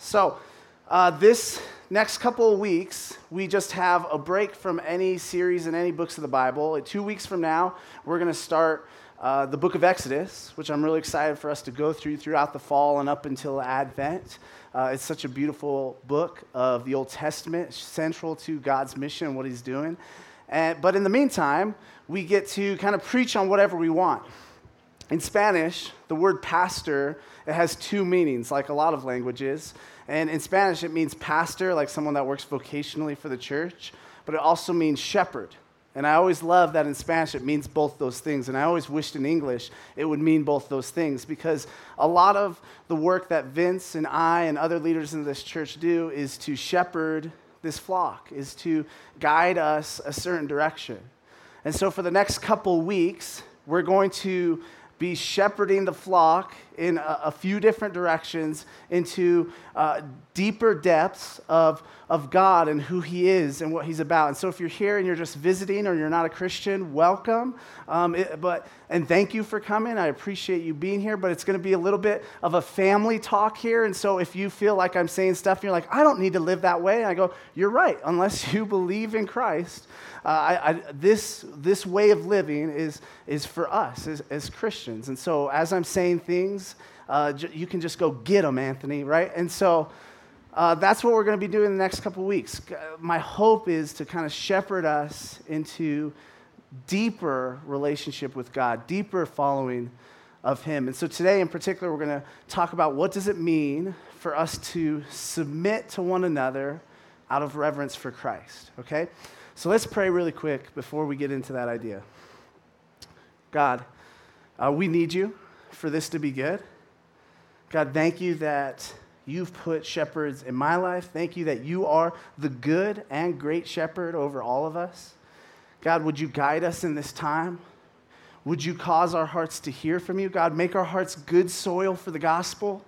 So, uh, this next couple of weeks, we just have a break from any series and any books of the Bible. Two weeks from now, we're going to start uh, the book of Exodus, which I'm really excited for us to go through throughout the fall and up until Advent. Uh, it's such a beautiful book of the Old Testament, central to God's mission and what He's doing. And, but in the meantime, we get to kind of preach on whatever we want. In Spanish, the word pastor it has two meanings, like a lot of languages. And in Spanish, it means pastor, like someone that works vocationally for the church, but it also means shepherd. And I always love that in Spanish it means both those things. And I always wished in English it would mean both those things because a lot of the work that Vince and I and other leaders in this church do is to shepherd this flock, is to guide us a certain direction. And so for the next couple weeks, we're going to be shepherding the flock in a, a few different directions into uh, deeper depths of, of God and who He is and what He's about. And so, if you're here and you're just visiting or you're not a Christian, welcome. Um, it, but and thank you for coming. I appreciate you being here. But it's going to be a little bit of a family talk here. And so, if you feel like I'm saying stuff and you're like, I don't need to live that way, I go, you're right. Unless you believe in Christ, uh, I, I, this, this way of living is, is for us as, as Christians. And so, as I'm saying things, uh, you can just go get them, Anthony, right? And so, uh, that's what we're going to be doing the next couple weeks. My hope is to kind of shepherd us into deeper relationship with God, deeper following of Him. And so today, in particular, we're going to talk about what does it mean for us to submit to one another out of reverence for Christ. Okay. So let's pray really quick before we get into that idea. God, uh, we need you for this to be good. God, thank you that you've put shepherds in my life. Thank you that you are the good and great shepherd over all of us. God, would you guide us in this time? Would you cause our hearts to hear from you? God, make our hearts good soil for the gospel.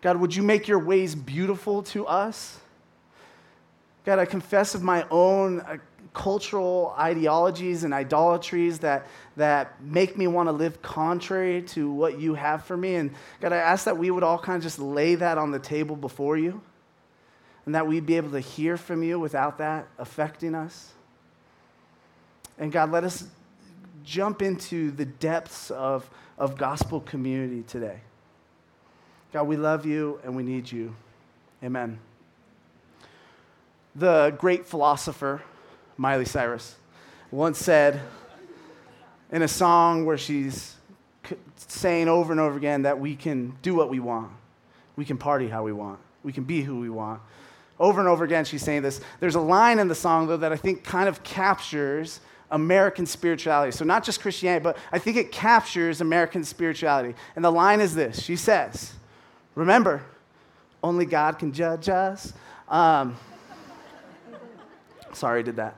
God, would you make your ways beautiful to us? God, I confess of my own uh, cultural ideologies and idolatries that, that make me want to live contrary to what you have for me. And God, I ask that we would all kind of just lay that on the table before you and that we'd be able to hear from you without that affecting us. And God, let us jump into the depths of, of gospel community today. God, we love you and we need you. Amen the great philosopher Miley Cyrus once said in a song where she's saying over and over again that we can do what we want, we can party how we want, we can be who we want. Over and over again, she's saying this. There's a line in the song, though, that I think kind of captures American spirituality. So, not just Christianity, but I think it captures American spirituality. And the line is this She says, Remember, only God can judge us. Um, Sorry, I did that.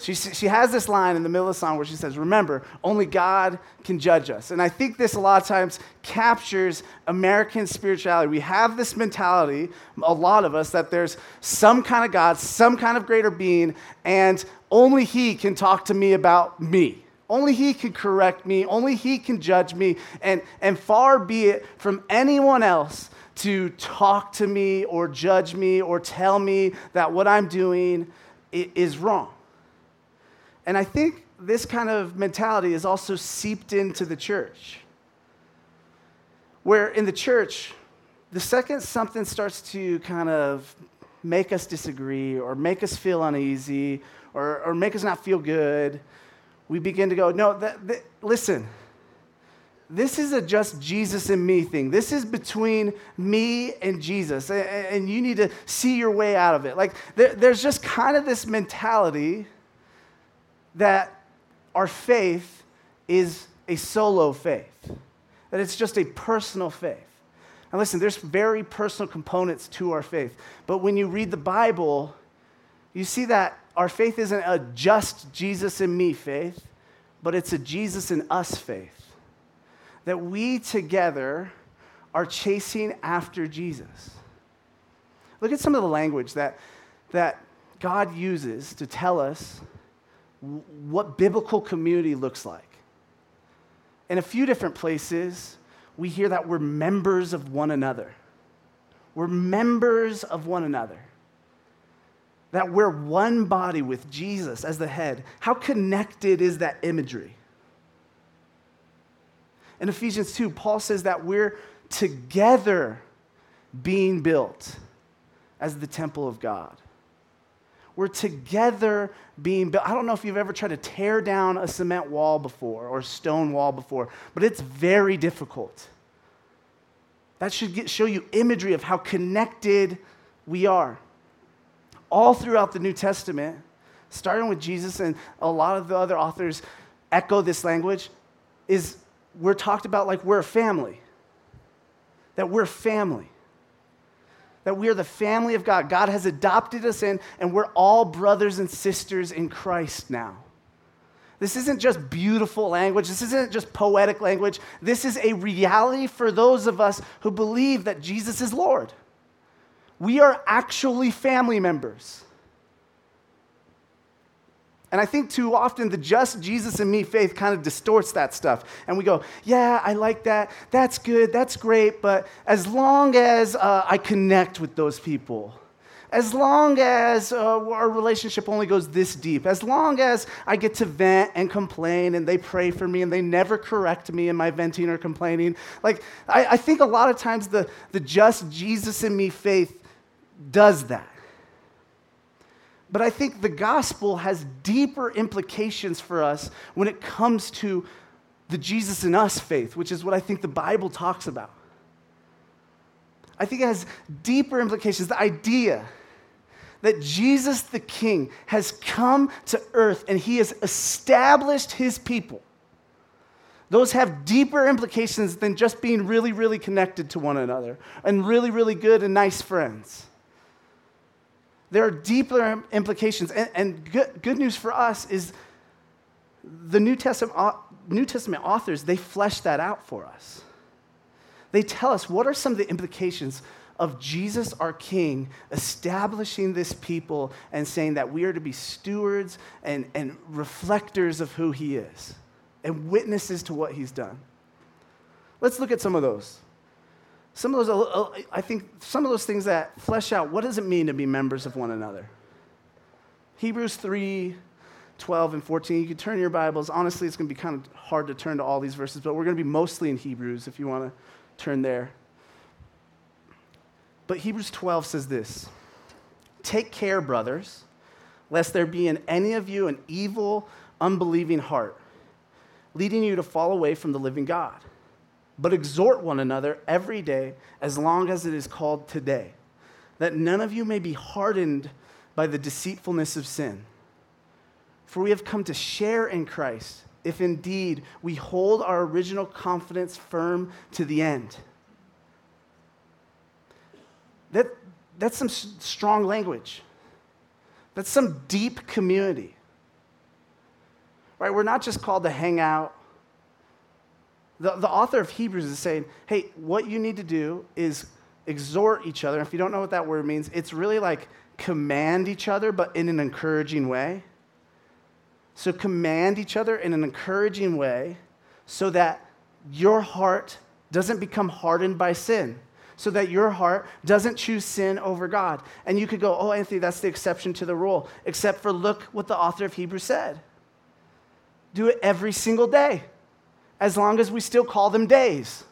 She, she has this line in the middle of the song where she says, Remember, only God can judge us. And I think this a lot of times captures American spirituality. We have this mentality, a lot of us, that there's some kind of God, some kind of greater being, and only He can talk to me about me. Only He can correct me. Only He can judge me. And, and far be it from anyone else to talk to me or judge me or tell me that what I'm doing is wrong. And I think this kind of mentality is also seeped into the church. Where in the church, the second something starts to kind of make us disagree or make us feel uneasy or, or make us not feel good, we begin to go, no, listen, this is a just Jesus and me thing. This is between me and Jesus, and you need to see your way out of it. Like, there's just kind of this mentality that our faith is a solo faith, that it's just a personal faith. And listen, there's very personal components to our faith, but when you read the Bible, you see that our faith isn't a just Jesus and me faith, but it's a Jesus and us faith that we together are chasing after Jesus. Look at some of the language that, that God uses to tell us what biblical community looks like. In a few different places, we hear that we're members of one another. We're members of one another. That we're one body with Jesus as the head. How connected is that imagery? In Ephesians 2, Paul says that we're together being built as the temple of God. We're together being built. I don't know if you've ever tried to tear down a cement wall before or a stone wall before, but it's very difficult. That should get, show you imagery of how connected we are. All throughout the New Testament, starting with Jesus and a lot of the other authors echo this language, is we're talked about like we're a family. That we're family that we are the family of God. God has adopted us in, and we're all brothers and sisters in Christ now. This isn't just beautiful language. This isn't just poetic language. This is a reality for those of us who believe that Jesus is Lord. We are actually family members. And I think too often the just Jesus and me faith kind of distorts that stuff. And we go, yeah, I like that. That's good. That's great. But as long as uh, I connect with those people, as long as uh, our relationship only goes this deep, as long as I get to vent and complain and they pray for me and they never correct me in my venting or complaining, like I, I think a lot of times the, the just Jesus and me faith does that. But I think the gospel has deeper implications for us when it comes to the Jesus in us faith, which is what I think the Bible talks about. I think it has deeper implications. The idea that Jesus the King has come to earth and he has established his people. Those have deeper implications than just being really, really connected to one another and really, really good and nice friends. There are deeper implications. And, and good, good news for us is the New Testament, New Testament authors, they flesh that out for us. They tell us what are some of the implications of Jesus, our King, establishing this people and saying that we are to be stewards and, and reflectors of who he is and witnesses to what he's done. Let's look at some of those. Some of those, uh, uh, I think, some of those things that flesh out what does it mean to be members of one another? Hebrews 3 12 and 14. You can turn your Bibles. Honestly, it's going to be kind of hard to turn to all these verses, but we're going to be mostly in Hebrews if you want to turn there. But Hebrews 12 says this Take care, brothers, lest there be in any of you an evil, unbelieving heart, leading you to fall away from the living God but exhort one another every day as long as it is called today, that none of you may be hardened by the deceitfulness of sin. For we have come to share in Christ if indeed we hold our original confidence firm to the end. That, that's some strong language. That's some deep community. Right? We're not just called to hang out the, the author of Hebrews is saying, hey, what you need to do is exhort each other. If you don't know what that word means, it's really like command each other, but in an encouraging way. So, command each other in an encouraging way so that your heart doesn't become hardened by sin, so that your heart doesn't choose sin over God. And you could go, oh, Anthony, that's the exception to the rule, except for look what the author of Hebrews said. Do it every single day as long as we still call them days.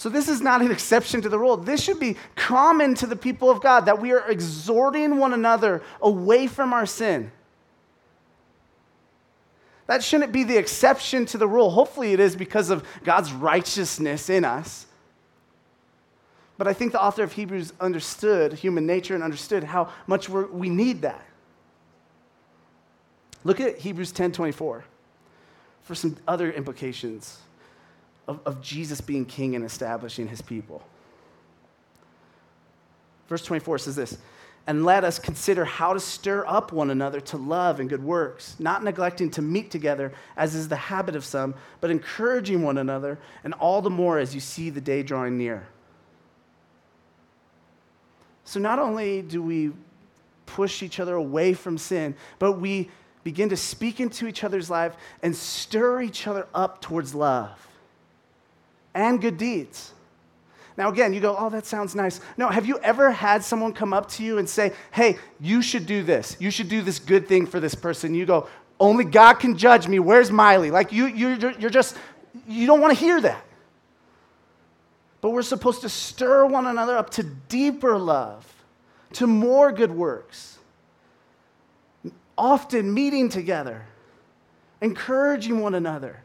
So, this is not an exception to the rule. This should be common to the people of God that we are exhorting one another away from our sin. That shouldn't be the exception to the rule. Hopefully, it is because of God's righteousness in us. But I think the author of Hebrews understood human nature and understood how much we need that. Look at Hebrews 10 24 for some other implications of, of Jesus being king and establishing his people. Verse 24 says this and let us consider how to stir up one another to love and good works, not neglecting to meet together, as is the habit of some, but encouraging one another, and all the more as you see the day drawing near. So, not only do we push each other away from sin, but we begin to speak into each other's life and stir each other up towards love. and good deeds. Now, again, you go, oh, that sounds nice. No, have you ever had someone come up to you and say, hey, you should do this? You should do this good thing for this person. You go, only God can judge me. Where's Miley? Like, you, you're, you're just, you don't want to hear that. But we're supposed to stir one another up to deeper love, to more good works. Often meeting together, encouraging one another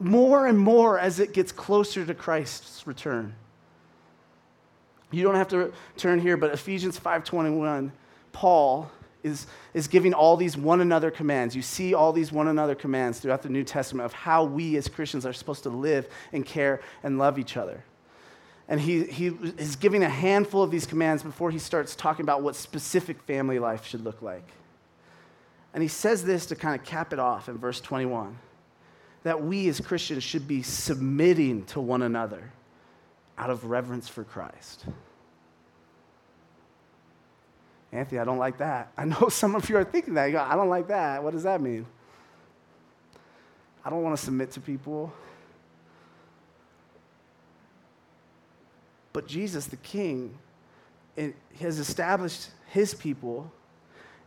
more and more as it gets closer to Christ's return. You don't have to turn here, but Ephesians 5:21, Paul is, is giving all these one another commands. You see all these one another commands throughout the New Testament of how we as Christians are supposed to live and care and love each other. And he, he is giving a handful of these commands before he starts talking about what specific family life should look like. And he says this to kind of cap it off in verse 21 that we as Christians should be submitting to one another out of reverence for Christ. Anthony, I don't like that. I know some of you are thinking that. Go, I don't like that. What does that mean? I don't want to submit to people. But Jesus, the King, has established his people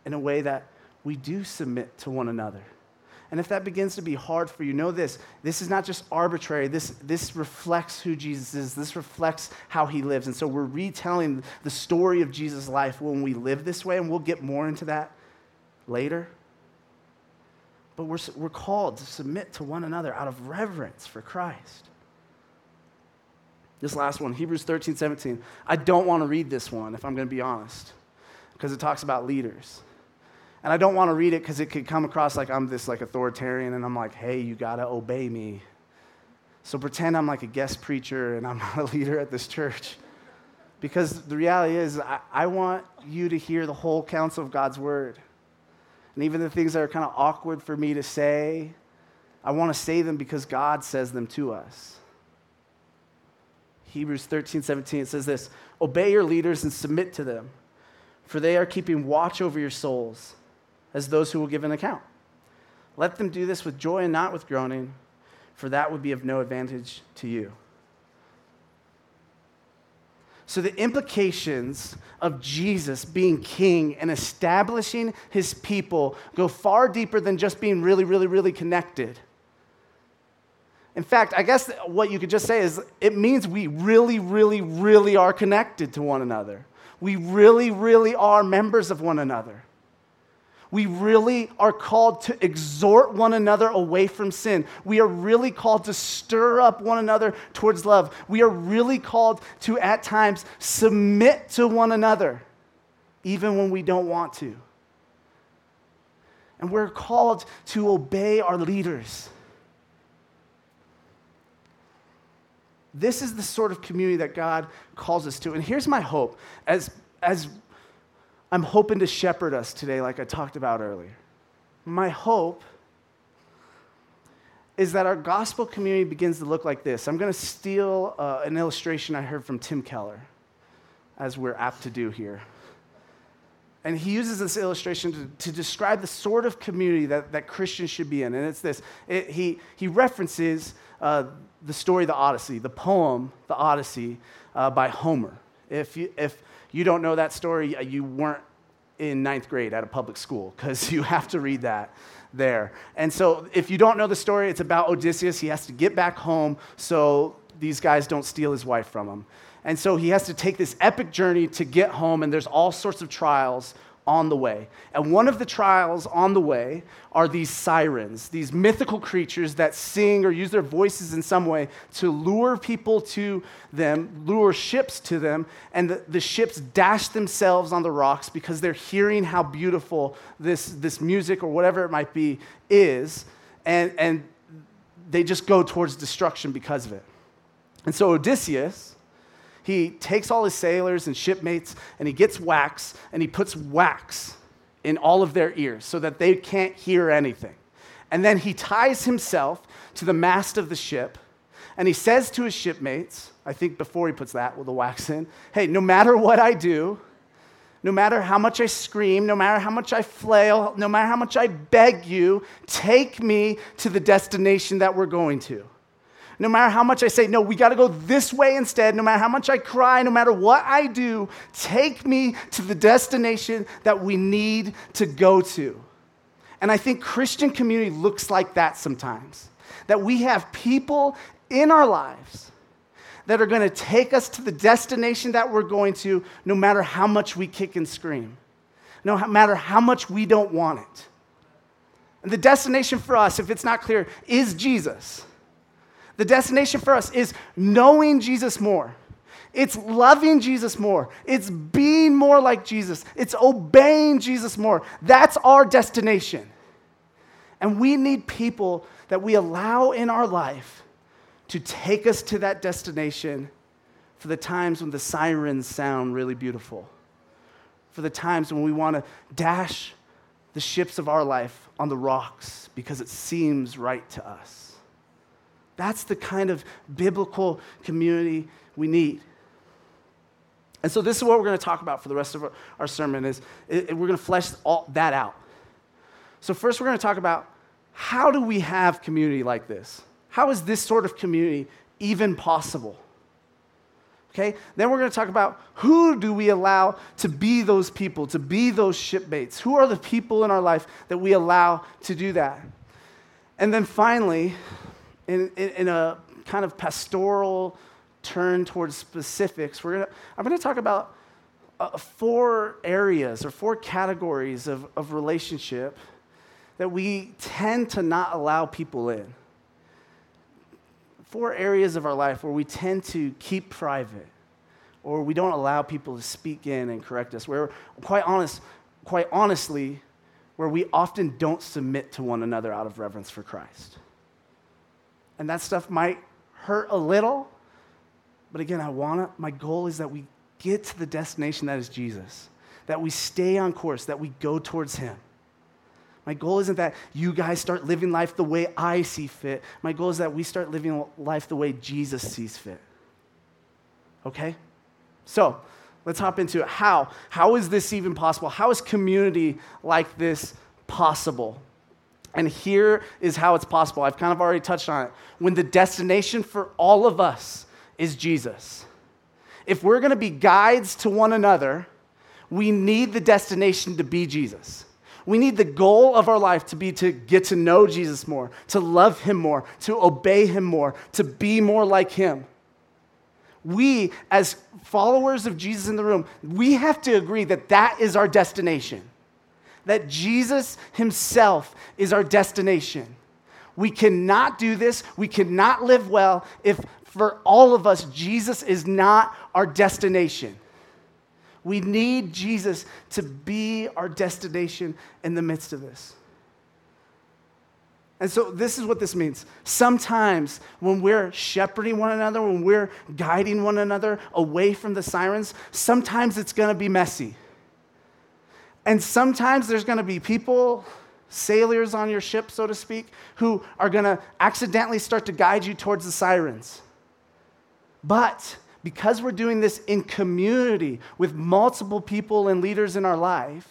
in a way that we do submit to one another. And if that begins to be hard for you, know this this is not just arbitrary. This, this reflects who Jesus is, this reflects how he lives. And so we're retelling the story of Jesus' life when we live this way, and we'll get more into that later. But we're, we're called to submit to one another out of reverence for Christ. This last one, Hebrews 13, 17. I don't want to read this one, if I'm going to be honest, because it talks about leaders. And I don't want to read it because it could come across like I'm this like authoritarian and I'm like, hey, you got to obey me. So pretend I'm like a guest preacher and I'm not a leader at this church. Because the reality is, I, I want you to hear the whole counsel of God's word. And even the things that are kind of awkward for me to say, I want to say them because God says them to us. Hebrews 13, 17, it says this Obey your leaders and submit to them, for they are keeping watch over your souls as those who will give an account. Let them do this with joy and not with groaning, for that would be of no advantage to you. So, the implications of Jesus being king and establishing his people go far deeper than just being really, really, really connected. In fact, I guess what you could just say is it means we really, really, really are connected to one another. We really, really are members of one another. We really are called to exhort one another away from sin. We are really called to stir up one another towards love. We are really called to, at times, submit to one another, even when we don't want to. And we're called to obey our leaders. This is the sort of community that God calls us to. And here's my hope as, as I'm hoping to shepherd us today, like I talked about earlier. My hope is that our gospel community begins to look like this. I'm going to steal uh, an illustration I heard from Tim Keller, as we're apt to do here. And he uses this illustration to, to describe the sort of community that, that Christians should be in. And it's this it, he, he references uh, the story, the Odyssey, the poem, the Odyssey, uh, by Homer. If you, if you don't know that story, you weren't in ninth grade at a public school because you have to read that there. And so, if you don't know the story, it's about Odysseus. He has to get back home so these guys don't steal his wife from him. And so, he has to take this epic journey to get home, and there's all sorts of trials on the way. And one of the trials on the way are these sirens, these mythical creatures that sing or use their voices in some way to lure people to them, lure ships to them, and the, the ships dash themselves on the rocks because they're hearing how beautiful this, this music or whatever it might be is, and, and they just go towards destruction because of it. And so Odysseus, he takes all his sailors and shipmates and he gets wax and he puts wax in all of their ears so that they can't hear anything. And then he ties himself to the mast of the ship and he says to his shipmates, I think before he puts that with the wax in, hey, no matter what I do, no matter how much I scream, no matter how much I flail, no matter how much I beg you, take me to the destination that we're going to. No matter how much I say, no, we got to go this way instead, no matter how much I cry, no matter what I do, take me to the destination that we need to go to. And I think Christian community looks like that sometimes. That we have people in our lives that are going to take us to the destination that we're going to, no matter how much we kick and scream, no matter how much we don't want it. And the destination for us, if it's not clear, is Jesus. The destination for us is knowing Jesus more. It's loving Jesus more. It's being more like Jesus. It's obeying Jesus more. That's our destination. And we need people that we allow in our life to take us to that destination for the times when the sirens sound really beautiful, for the times when we want to dash the ships of our life on the rocks because it seems right to us. That's the kind of biblical community we need. And so this is what we're going to talk about for the rest of our, sermon is we're going to flesh all that out. So first we're going to talk about how do we have community like this? How is this sort of community even possible? Okay? Then we're going to talk about who do we allow to be those people, to be those shipmates? Who are the people in our life that we allow to do that? And then finally, in, in, in a kind of pastoral turn towards specifics, we're gonna, I'm going to talk about uh, four areas or four categories of, of relationship that we tend to not allow people in four areas of our life where we tend to keep private or we don't allow people to speak in and correct us where quite honest quite honestly where we often don't submit to one another out of reverence for Christ. And that stuff might hurt a little, but again, I want to my goal is that we get to the destination that is Jesus. That we stay on course, that we go towards him. My goal isn't that you guys start living life the way I see fit. My goal is that we start living life the way Jesus sees fit. Okay? So, let's hop into it. How? How is this even possible? How is community like this possible? And here is how it's possible. I've kind of already touched on it. When the destination for all of us is Jesus. If we're going to be guides to one another, we need the destination to be Jesus. We need the goal of our life to be to get to know Jesus more, to love him more, to obey him more, to be more like him. We, as followers of Jesus in the room, we have to agree that that is our destination. That Jesus himself is our destination. We cannot do this, we cannot live well if for all of us, Jesus is not our destination. We need Jesus to be our destination in the midst of this. And so, this is what this means. Sometimes, when we're shepherding one another, when we're guiding one another away from the sirens, sometimes it's gonna be messy. And sometimes there's gonna be people, sailors on your ship, so to speak, who are gonna accidentally start to guide you towards the sirens. But because we're doing this in community with multiple people and leaders in our life,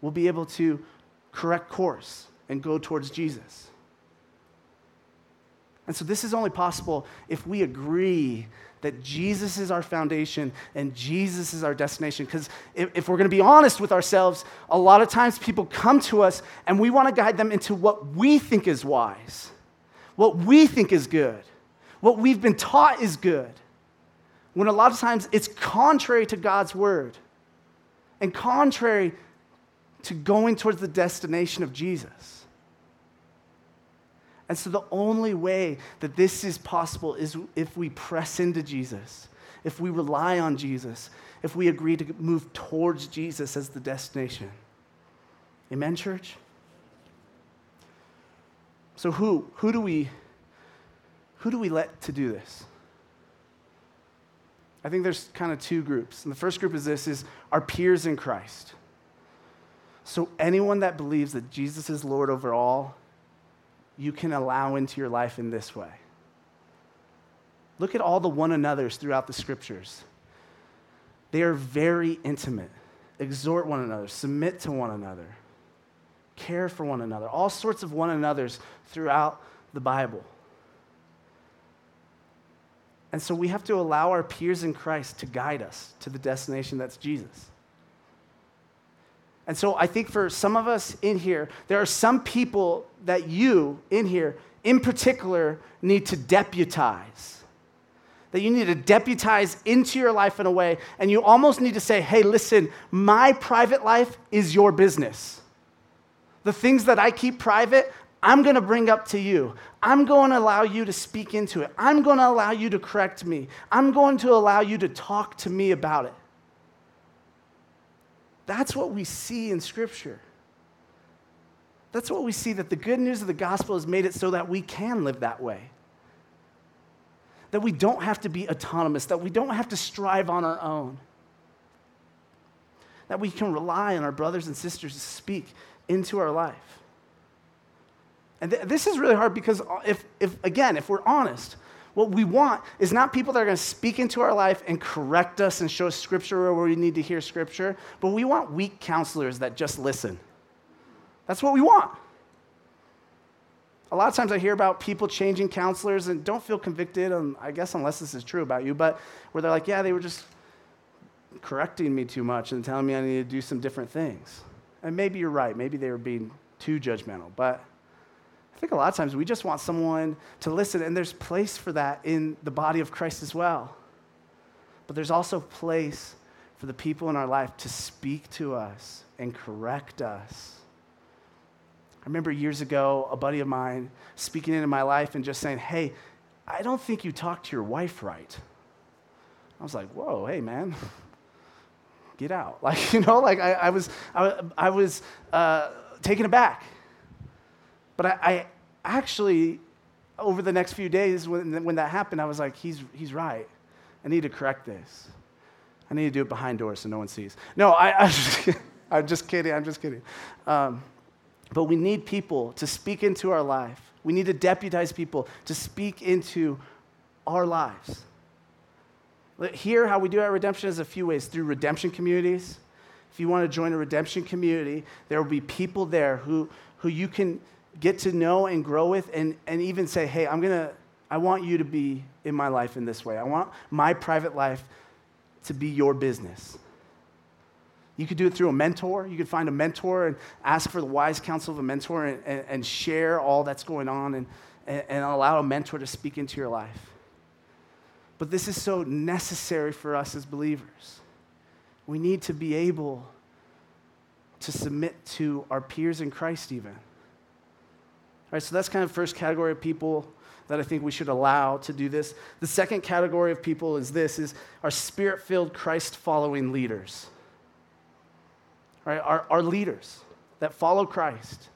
we'll be able to correct course and go towards Jesus. And so, this is only possible if we agree that Jesus is our foundation and Jesus is our destination. Because if, if, we're going to be honest with ourselves, a lot of times people come to us and we want to guide them into what we think is wise, what we think is good, what we've been taught is good when a lot of times it's contrary to God's word and contrary to going towards the destination of Jesus. And so the only way that this is possible is if we press into Jesus, if we rely on Jesus, if we agree to move towards Jesus as the destination. Amen, church? So who who do we who do we let to do this? I think there's kind of two groups. And the first group is this is our peers in Christ. So anyone that believes that Jesus is Lord over all, you can allow into your life in this way. Look at all the one another's throughout the scriptures. They are very intimate. Exhort one another, submit to one another, care for one another, all sorts of one another's throughout the Bible. And so we have to allow our peers in Christ to guide us to the destination that's Jesus. And so I think for some of us in here, there are some people that you in here, in particular, need to deputize. That you need to deputize into your life in a way, and you almost need to say, hey, listen, my private life is your business. The things that I keep private, I'm going to bring up to you. I'm going to allow you to speak into it. I'm going to allow you to correct me. I'm going to allow you to talk to me about it. That's what we see in Scripture. That's what we see that the good news of the gospel has made it so that we can live that way. That we don't have to be autonomous, that we don't have to strive on our own. That we can rely on our brothers and sisters to speak into our life. And th- this is really hard because, uh, if, if, again, if we're honest, what we want is not people that are going to speak into our life and correct us and show us scripture where we need to hear scripture, but we want weak counselors that just listen. That's what we want. A lot of times I hear about people changing counselors and don't feel convicted, um, I guess, unless this is true about you, but where they're like, yeah, they were just correcting me too much and telling me I need to do some different things. And maybe you're right. Maybe they were being too judgmental. But I think a lot of times we just want someone to listen, and there's place for that in the body of Christ as well. But there's also place for the people in our life to speak to us and correct us. I remember years ago, a buddy of mine speaking into my life and just saying, Hey, I don't think you talked to your wife right. I was like, Whoa, hey, man, get out. Like, you know, like I, I was, I, I was uh, taken aback. But I, I actually, over the next few days, when, when that happened, I was like, he's, he's right. I need to correct this. I need to do it behind doors so no one sees. No, I, I just, I'm just kidding. I'm just kidding. Um, but we need people to speak into our life. We need to deputize people to speak into our lives. Here, how we do our redemption is a few ways through redemption communities. If you want to join a redemption community, there will be people there who, who you can get to know and grow with and, and even say, hey, I'm going to, I want you to be in my life in this way. I want my private life to be your business. You could do it through a mentor. You could find a mentor and ask for the wise counsel of a mentor and, and, and share all that's going on and, and, and allow a mentor to speak into your life. But this is so necessary for us as believers. We need to be able to submit to our peers in Christ, even. Right, so that's kind of first category of people that I think we should allow to do this. The second category of people is this is our spirit-filled Christ-following leaders. All right, our, our leaders that follow Christ,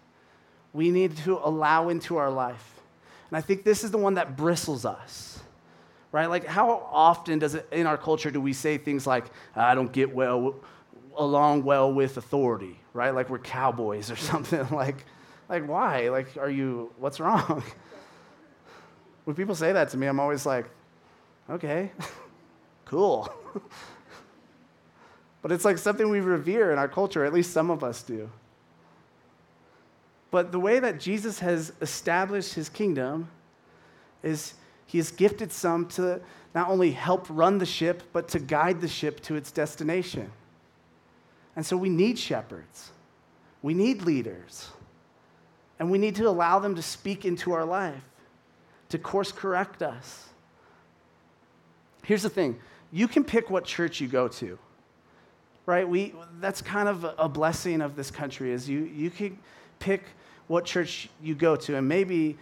we need to allow into our life. And I think this is the one that bristles us. Right? Like how often does it in our culture do we say things like, I don't get well along well with authority, right? Like we're cowboys or something like like, why? Like, are you, what's wrong? when people say that to me, I'm always like, okay, cool. but it's like something we revere in our culture, at least some of us do. But the way that Jesus has established his kingdom is he has gifted some to not only help run the ship, but to guide the ship to its destination. And so we need shepherds, we need leaders. And we need to allow them to speak into our life, to course correct us. Here's the thing. You can pick what church you go to right? We that's kind of a blessing of this country is you you can pick what church you go to. And maybe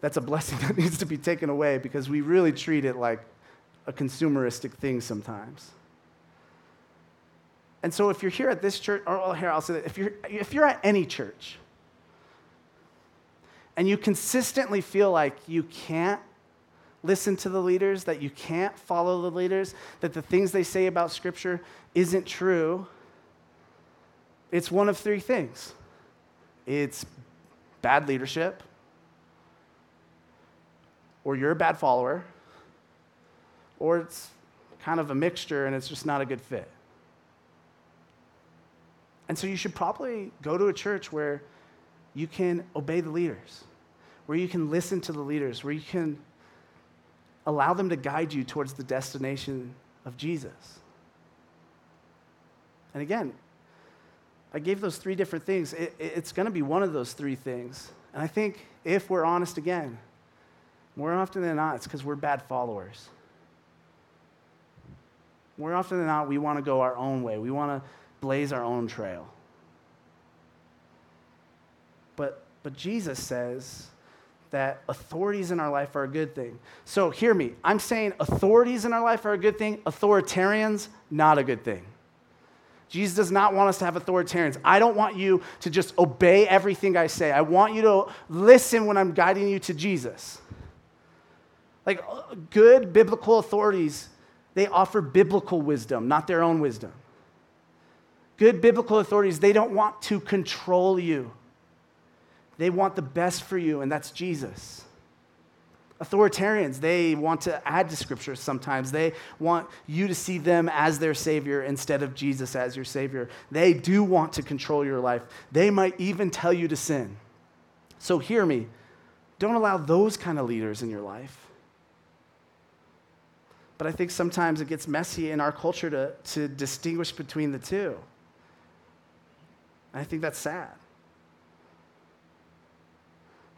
that's a blessing that needs to be taken away because we really treat it like a consumeristic thing sometimes. And so if you're here at this church or here i'll say that if you're if you're at any church and you consistently feel like you can't listen to the leaders, that you can't follow the leaders, that the things they say about Scripture isn't true, it's one of three things it's bad leadership, or you're a bad follower, or it's kind of a mixture and it's just not a good fit. And so you should probably go to a church where you can obey the leaders, where you can listen to the leaders, where you can allow them to guide you towards the destination of Jesus. And again, I gave those three different things. It, it's going to be one of those three things. And I think if we're honest again, more often than not, it's because we're bad followers. More often than not, we want to go our own way. We want to blaze our own trail. But, but Jesus says that authorities in our life are a good thing. So hear me. I'm saying authorities in our life are a good thing, authoritarians, not a good thing. Jesus does not want us to have authoritarians. I don't want you to just obey everything I say. I want you to listen when I'm guiding you to Jesus. Like uh, good biblical authorities, they offer biblical wisdom, not their own wisdom. Good biblical authorities, they don't want to control you. They want the best for you, and that's Jesus. Authoritarians, they want to add to scripture sometimes. They want you to see them as their Savior instead of Jesus as your Savior. They do want to control your life. They might even tell you to sin. So hear me. Don't allow those kind of leaders in your life. But I think sometimes it gets messy in our culture to, to distinguish between the two. I think that's sad.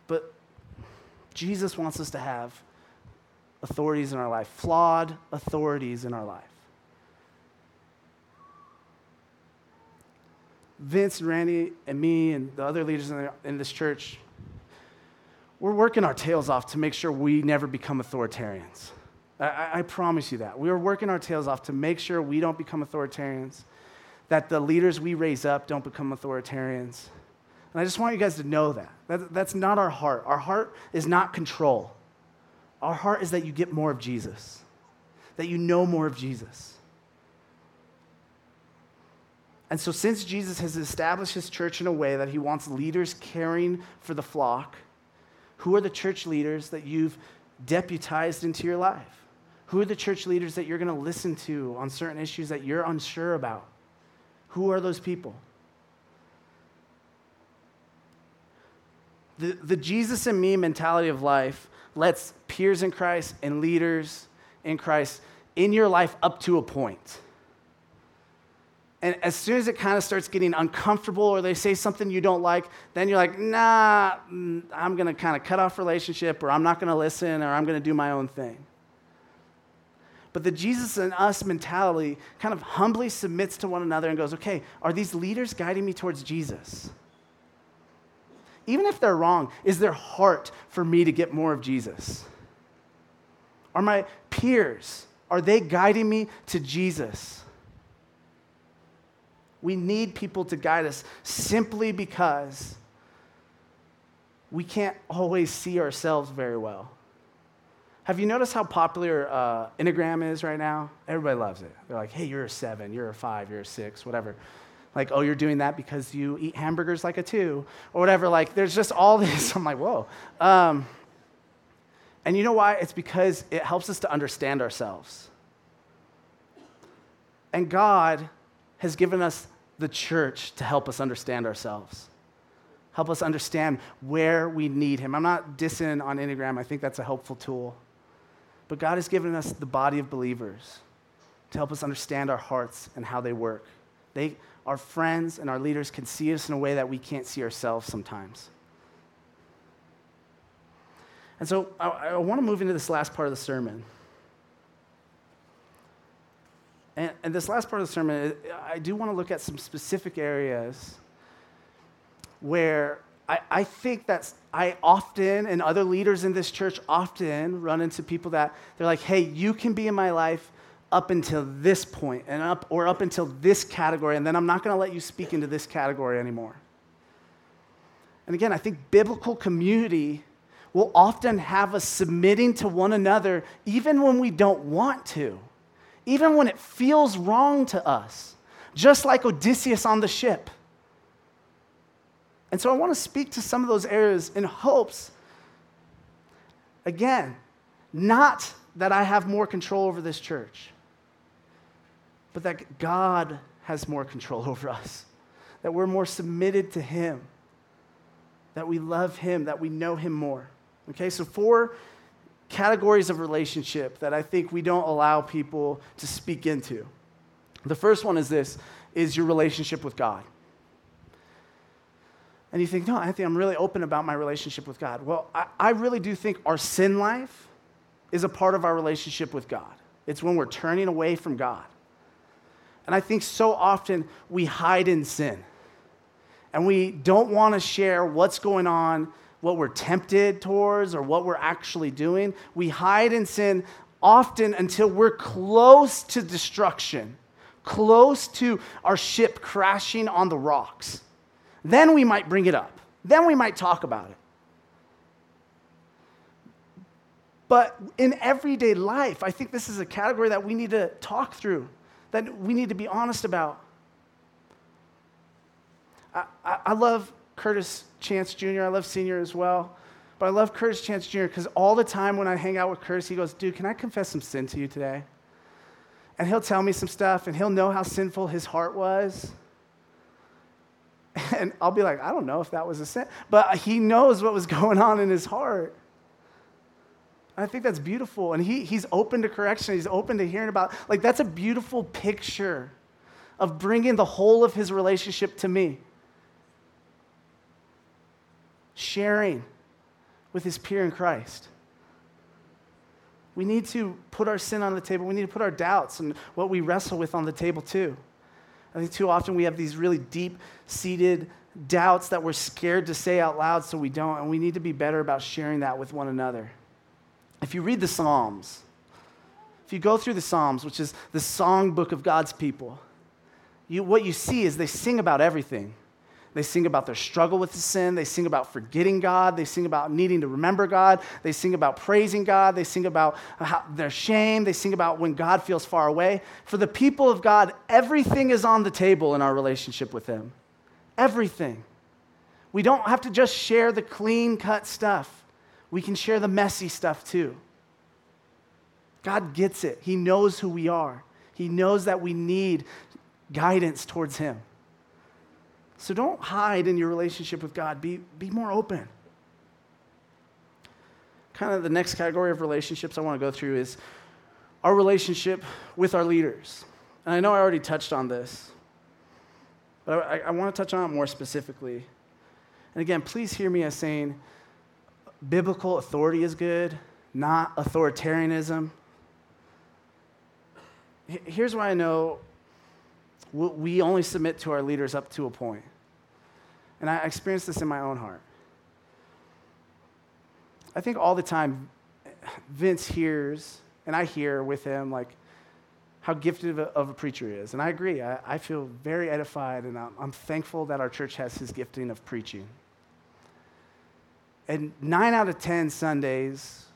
But Jesus wants us to have authorities in our life, flawed authorities in our life. Vince and Randy and me and the other leaders in, the, in this church, we're working our tails off to make sure we never become authoritarians. I, I, promise you that. We are working our tails off to make sure we don't become authoritarians, that the leaders we raise up don't become authoritarians. And I just want you guys to know that. that. That's not our heart. Our heart is not control. Our heart is that you get more of Jesus, that you know more of Jesus. And so, since Jesus has established his church in a way that he wants leaders caring for the flock, who are the church leaders that you've deputized into your life? Who are the church leaders that you're going to listen to on certain issues that you're unsure about? Who are those people? The, the Jesus and me mentality of life lets peers in Christ and leaders in Christ in your life up to a point. And as soon as it kind of starts getting uncomfortable or they say something you don't like, then you're like, nah, mm, I'm going to kind of cut off relationship or I'm not going to listen or I'm going to do my own thing. But the Jesus and us mentality kind of humbly submits to one another and goes, okay, are these leaders guiding me towards Jesus? Even if they're wrong, is their heart for me to get more of Jesus? Are my peers, are they guiding me to Jesus? We need people to guide us simply because we can't always see ourselves very well. Have you noticed how popular uh, Enneagram is right now? Everybody loves it. They're like, hey, you're a seven, you're a five, you're a six, whatever like, oh, you're doing that because you eat hamburgers like a two, or whatever. Like, there's just all this. I'm like, whoa. Um, and you know why? It's because it helps us to understand ourselves. And God has given us the church to help us understand ourselves, help us understand where we need Him. I'm not dissing on Enneagram, I think that's a helpful tool. But God has given us the body of believers to help us understand our hearts and how they work. They, our friends and our leaders can see us in a way that we can't see ourselves sometimes. And so I, I want to move into this last part of the sermon. And, and, this last part of the sermon, I do want to look at some specific areas where I, I think that I often, and other leaders in this church often, run into people that they're like, hey, you can be in my life up until this point and up or up until this category and then I'm not going to let you speak into this category anymore. And again, I think biblical community will often have us submitting to one another even when we don't want to. Even when it feels wrong to us. Just like Odysseus on the ship. And so I want to speak to some of those areas in hopes again, not that I have more control over this church but that God has more control over us, that we're more submitted to Him, that we love Him, that we know Him more. Okay, so four categories of relationship that I think we don't allow people to speak into. The first one is this is your relationship with God. And you think, no, Anthony, I'm really open about my relationship with God. Well, I, I really do think our sin life is a part of our relationship with God. It's when we're turning away from God. And I think so often we hide in sin and we don't want to share what's going on, what we're tempted towards, or what we're actually doing. We hide in sin often until we're close to destruction, close to our ship crashing on the rocks. Then we might bring it up. Then we might talk about it. But in everyday life, I think this is a category that we need to talk through, that we need to be honest about. I, I, I love Curtis Chance Jr., I love Senior as well. But I love Curtis Chance Jr. because all the time when I hang out with Curtis, he goes, Dude, can I confess some sin to you today? And he'll tell me some stuff and he'll know how sinful his heart was. And I'll be like, I don't know if that was a sin. But he knows what was going on in his heart. I think that's beautiful. And he, he's open to correction. He's open to hearing about, like, that's a beautiful picture of bringing the whole of his relationship to me. Sharing with his peer in Christ. We need to put our sin on the table. We need to put our doubts and what we wrestle with on the table, too. I think too often we have these really deep seated doubts that we're scared to say out loud, so we don't. And we need to be better about sharing that with one another. If you read the Psalms, if you go through the Psalms, which is the song book of God's people, you, what you see is they sing about everything. They sing about their struggle with the sin. They sing about forgetting God. They sing about needing to remember God. They sing about praising God. They sing about their shame. They sing about when God feels far away. For the people of God, everything is on the table in our relationship with Him. Everything. We don't have to just share the clean cut stuff we can share the messy stuff too. God gets it. He knows who we are. He knows that we need guidance towards Him. So don't hide in your relationship with God. Be, be more open. Kind of the next category of relationships I want to go through is our relationship with our leaders. And I know I already touched on this, but I, I want to touch on it more specifically. And again, please hear me as saying, biblical authority is good, not authoritarianism. Here's why I know we only submit to our leaders up to a point. And I experienced this in my own heart. I think all the time, Vince hears, and I hear with him, like, how gifted of a, preacher he is. And I agree. I, I feel very edified, and I'm, I'm thankful that our church has his gifting of preaching. And nine out of 10 Sundays,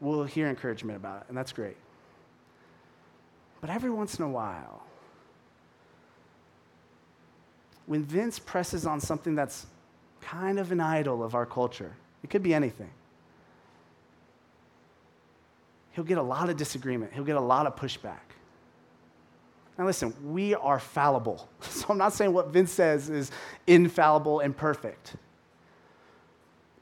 we'll hear encouragement about it, and that's great. But every once in a while, when Vince presses on something that's kind of an idol of our culture, it could be anything, he'll get a lot of disagreement, he'll get a lot of pushback. Now, listen, we are fallible. So I'm not saying what Vince says is infallible and perfect.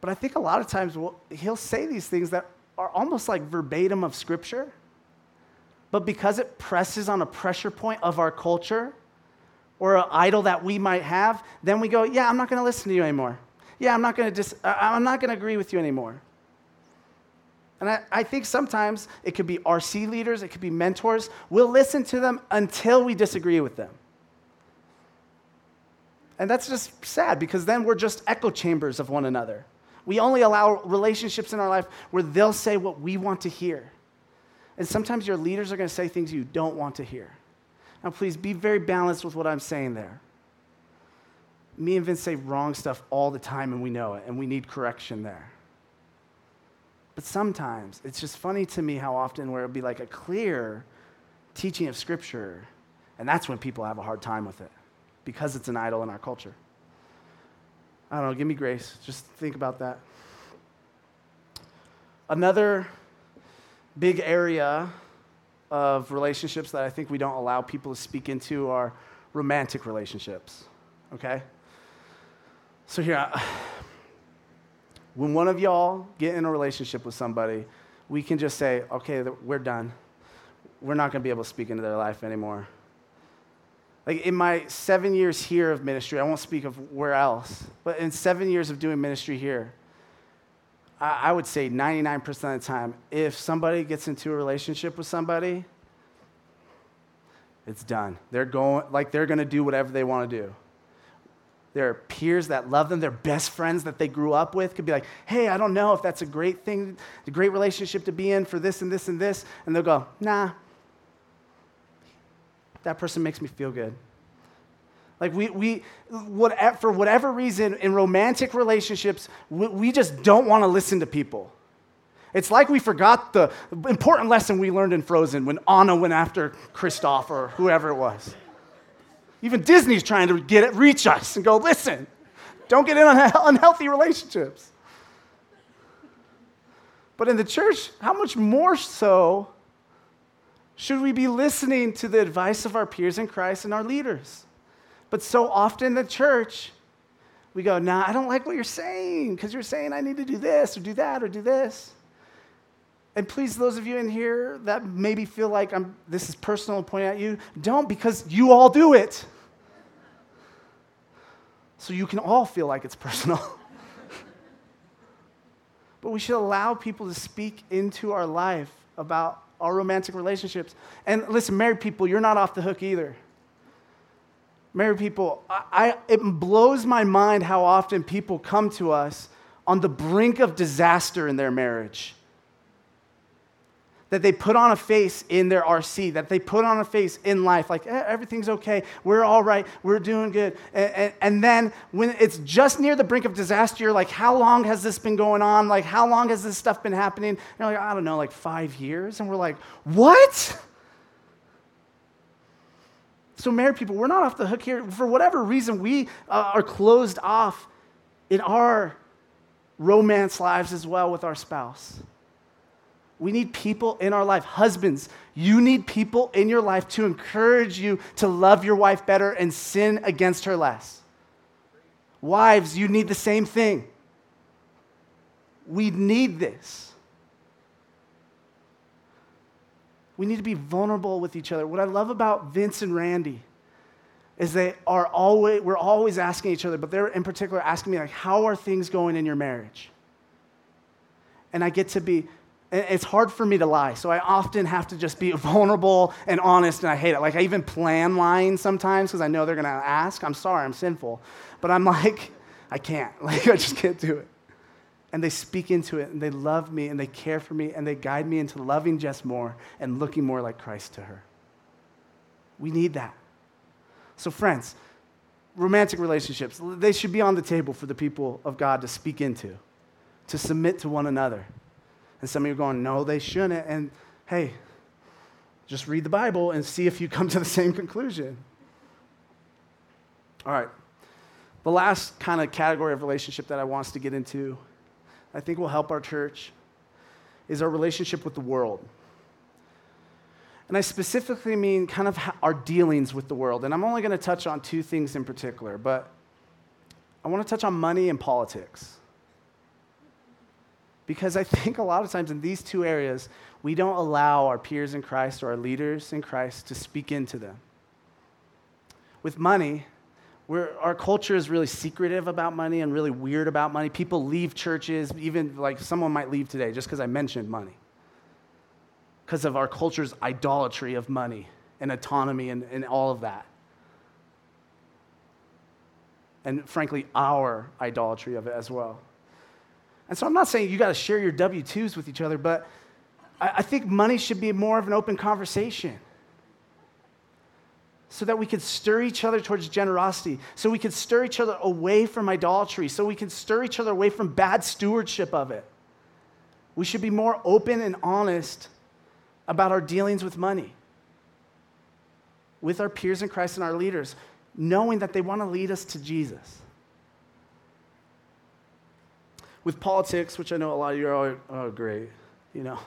But I think a lot of times we'll, he'll say these things that are almost like verbatim of Scripture. But because it presses on a pressure point of our culture or an idol that we might have, then we go, yeah, I'm not going to listen to you anymore. Yeah, I'm not going to I'm not going to agree with you anymore. And I, I, think sometimes it could be RC leaders, it could be mentors. We'll listen to them until we disagree with them. And that's just sad because then we're just echo chambers of one another. We only allow relationships in our life where they'll say what we want to hear. And sometimes your leaders are going to say things you don't want to hear. Now, please be very balanced with what I'm saying there. Me and Vince say wrong stuff all the time, and we know it, and we need correction there. But sometimes it's just funny to me how often where it'll be like a clear teaching of Scripture, and that's when people have a hard time with it because it's an idol in our culture. I don't know, give me grace. Just think about that. Another big area of relationships that I think we don't allow people to speak into are romantic relationships, okay? So here, when one of y'all get in a relationship with somebody, we can just say, okay, we're done. We're not going to be able to speak into their life anymore. Like in my seven years here of ministry, I won't speak of where else, but in seven years of doing ministry here, I, I would say 99% of the time, if somebody gets into a relationship with somebody, it's done. They're going, like, they're going to do whatever they want to do. Their peers that love them, their best friends that they grew up with could be like, hey, I don't know if that's a great thing, a great relationship to be in for this and this and this. And they'll go, nah, that person makes me feel good. Like we, we what, for whatever reason, in romantic relationships, we, we just don't want to listen to people. It's like we forgot the important lesson we learned in Frozen when Anna went after Kristoff or whoever it was. Even Disney's trying to get it, reach us and go, listen, don't get in on unhealthy relationships. But in the church, how much more so should we be listening to the advice of our peers in Christ and our leaders? But so often in the church, we go, nah, I don't like what you're saying because you're saying I need to do this or do that or do this. And please, those of you in here that maybe feel like I'm, this is personal and pointing at you, don't because you all do it. So you can all feel like it's personal. but we should allow people to speak into our life about our romantic relationships. And listen, married people, you're not off the hook either. Married people, I, I, it blows my mind how often people come to us on the brink of disaster in their marriage that they put on a face in their RC, that they put on a face in life, like eh, everything's okay, we're all right, we're doing good. And, and, and, then when it's just near the brink of disaster, you're like, how long has this been going on? Like, how long has this stuff been happening? And you're like, I don't know, like five years. And we're like, what? So, married people, we're not off the hook here. For whatever reason, we uh, are closed off in our romance lives as well with our spouse. We need people in our life. Husbands, you need people in your life to encourage you to love your wife better and sin against her less. Wives, you need the same thing. We need this. We need to be vulnerable with each other. What I love about Vince and Randy is they are always, we're always asking each other, but they're in particular asking me, like, how are things going in your marriage? And I get to be, it's hard for me to lie. So I often have to just be vulnerable and honest, and I hate it. Like, I even plan lying sometimes because I know they're going to ask. I'm sorry, I'm sinful. But I'm like, I can't. Like, I just can't do it. And they speak into it, and they love me, and they care for me, and they guide me into loving Jess more and looking more like Christ to her. We need that. So, friends, romantic relationships, they should be on the table for the people of God to speak into, to submit to one another. And some of you are going, no, they shouldn't. And hey, just read the Bible and see if you come to the same conclusion. All right. The last kind of category of relationship that I want us to get into, I think will help our church, is our relationship with the world. And I specifically mean kind of our dealings with the world. And I'm only going to touch on two things in particular, but I want to touch on money and politics. Because I think a lot of times in these two areas, we don't allow our peers in Christ or our leaders in Christ to speak into them. With money, our culture is really secretive about money and really weird about money. People leave churches, even like someone might leave today just because I mentioned money. Because of our culture's idolatry of money and autonomy and, and all of that. And frankly, our idolatry of it as well. And so I'm not saying you got to share your W 2s with each other, but I, I think money should be more of an open conversation so that we could stir each other towards generosity, so we could stir each other away from idolatry, so we can stir each other away from bad stewardship of it. We should be more open and honest about our dealings with money, with our peers in Christ and our leaders, knowing that they want to lead us to Jesus with politics, which I know a lot of you are, oh, great, you know.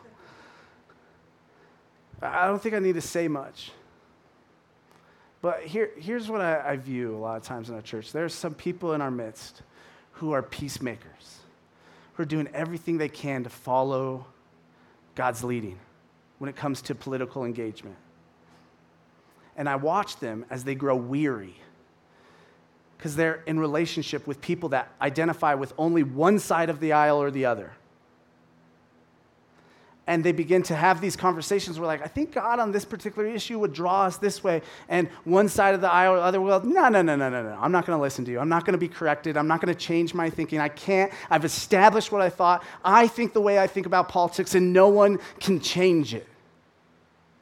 I don't think I need to say much. But here, here's what I, I view a lot of times in our church there are some people in our midst who are peacemakers, who are doing everything they can to follow God's leading when it comes to political engagement. And I watch them as they grow weary because they're in relationship with people that identify with only one side of the aisle or the other. And they begin to have these conversations where like i think god on this particular issue would draw us this way and one side of the aisle or the other will no no no no no no. I'm not going to listen to you. I'm not going to be corrected. I'm not going to change my thinking. I can't. I've established what i thought. I think the way i think about politics and no one can change it.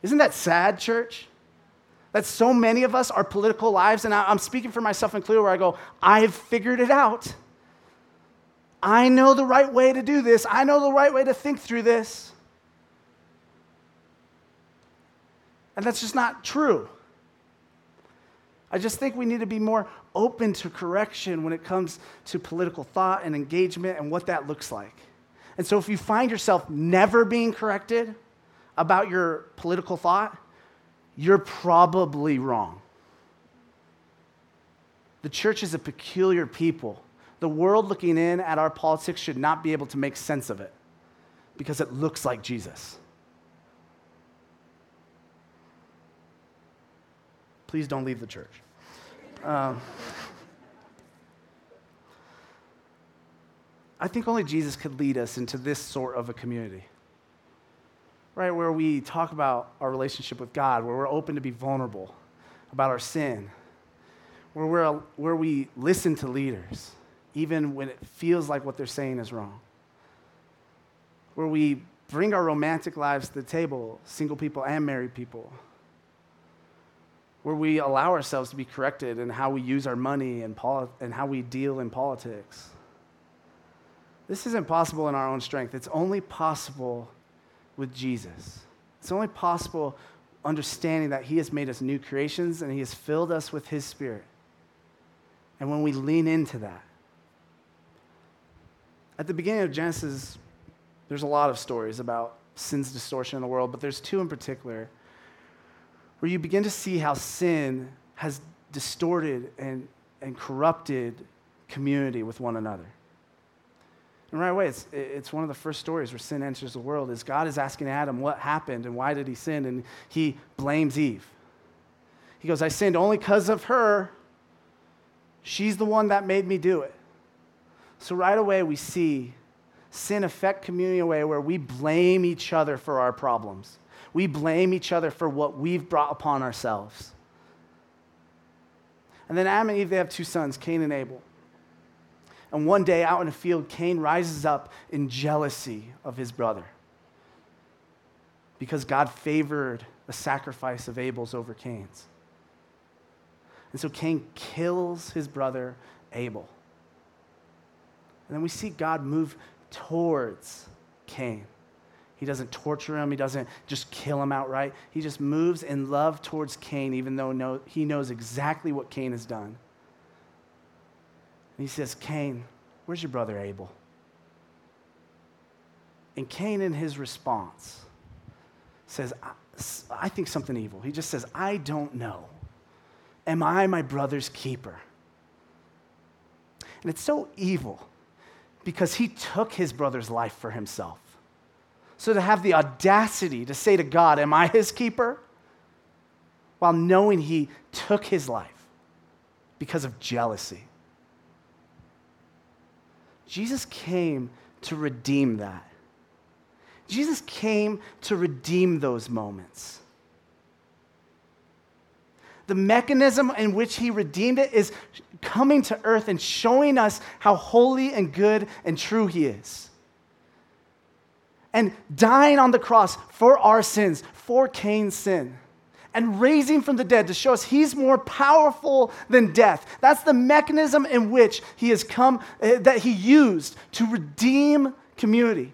Isn't that sad church that so many of us our political lives and i'm speaking for myself included where i go i've figured it out I know the right way to do this. I know the right way to think through this. And that's just not true. I just think we need to be more open to correction when it comes to political thought and engagement and what that looks like. And so if you find yourself never being corrected about your political thought, you're probably wrong. The church is a peculiar people. The world looking in at our politics should not be able to make sense of it because it looks like Jesus. Please don't leave the church. Um, I think only Jesus could lead us into this sort of a community, right? Where we talk about our relationship with God, where we're open to be vulnerable about our sin, where, we're, where we listen to leaders, even when it feels like what they're saying is wrong, where we bring our romantic lives to the table, single people and married people where we allow ourselves to be corrected in how we use our money and, poli- and how we deal in politics. This isn't possible in our own strength. It's only possible with Jesus. It's only possible understanding that He has made us new creations and He has filled us with His Spirit. And when we lean into that, at the beginning of Genesis, there's a lot of stories about sin's distortion in the world, but there's two in particular where you begin to see how sin has distorted and, and corrupted community with one another. And right away, it's, it's one of the first stories where sin enters the world is God is asking Adam what happened and why did he sin, and he blames Eve. He goes, I sinned only because of her. She's the one that made me do it. So right away, we see sin affect community in a way where we blame each other for our problems. We blame each other for what we've brought upon ourselves. And then Adam and Eve, they have two sons, Cain and Abel. And one day out in a field, Cain rises up in jealousy of his brother because God favored the sacrifice of Abel's over Cain's. And so Cain kills his brother Abel. And then we see God move towards Cain. He doesn't torture him. He doesn't just kill him outright. He just moves in love towards Cain, even though he knows exactly what Cain has done. And he says, Cain, where's your brother Abel? And Cain, in his response, says, I, I think something evil. He just says, I don't know. Am I my brother's keeper? And it's so evil because he took his brother's life for himself. So to have the audacity to say to God, Am I his keeper? While knowing he took his life because of jealousy. Jesus came to redeem that. Jesus came to redeem those moments. The mechanism in which he redeemed it is coming to earth and showing us how holy and good and true he is and dying on the cross for our sins, for Cain's sin, and raising from the dead to show us he's more powerful than death. That's the mechanism in which he has come, uh, that he used to redeem community.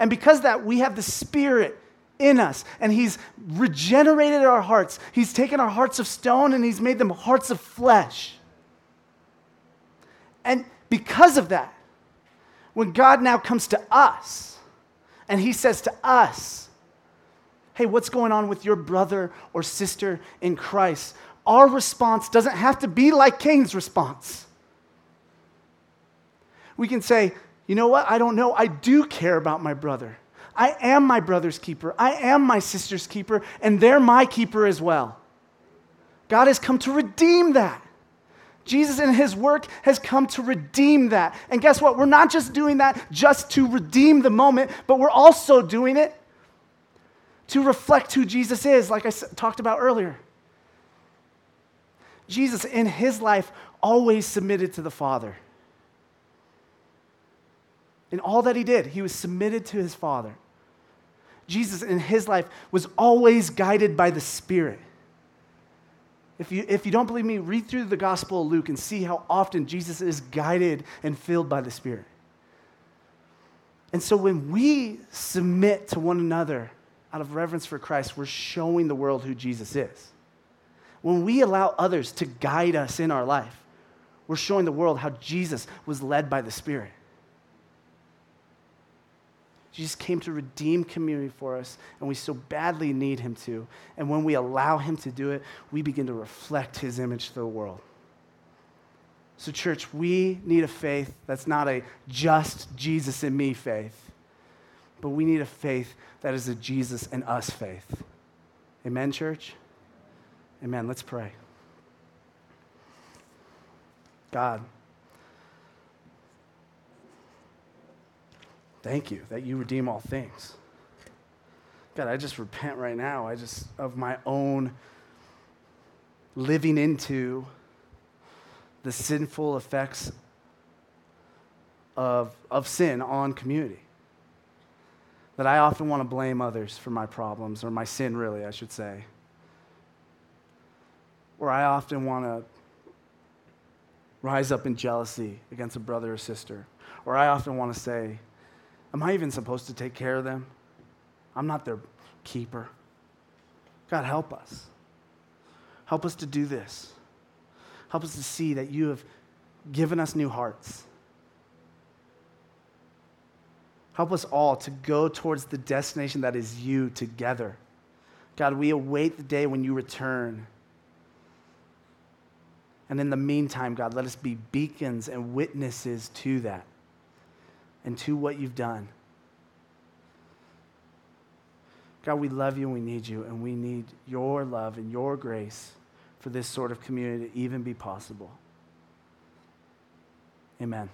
And because that, we have the Spirit in us, and he's regenerated our hearts. He's taken our hearts of stone and he's made them hearts of flesh. And because of that, when God now comes to us and he says to us, Hey, what's going on with your brother or sister in Christ? Our response doesn't have to be like Cain's response. We can say, You know what? I don't know. I do care about my brother. I am my brother's keeper. I am my sister's keeper, and they're my keeper as well. God has come to redeem that. Jesus in his work has come to redeem that. And guess what? We're not just doing that just to redeem the moment, but we're also doing it to reflect who Jesus is, like I talked about earlier. Jesus in his life always submitted to the Father. In all that he did, he was submitted to his Father. Jesus in his life was always guided by the Spirit. If you, if you don't believe me, read through the Gospel of Luke and see how often Jesus is guided and filled by the Spirit. And so when we submit to one another out of reverence for Christ, we're showing the world who Jesus is. When we allow others to guide us in our life, we're showing the world how Jesus was led by the Spirit. Jesus came to redeem community for us, and we so badly need him to. And when we allow him to do it, we begin to reflect his image to the world. So, church, we need a faith that's not a just Jesus in me faith, but we need a faith that is a Jesus and us faith. Amen, church? Amen. Let's pray. God, thank you that you redeem all things. God, I just repent right now. I just, of my own living into the sinful effects of, of sin on community. That I often want to blame others for my problems, or my sin, really, I should say. Or I often want to rise up in jealousy against a brother or sister. Or I often want to say, Am I even supposed to take care of them? I'm not their keeper. God, help us. Help us to do this. Help us to see that you have given us new hearts. Help us all to go towards the destination that is you together. God, we await the day when you return. And in the meantime, God, let us be beacons and witnesses to that and to what you've done. God, we love you and we need you, and we need your love and your grace for this sort of community to even be possible. Amen.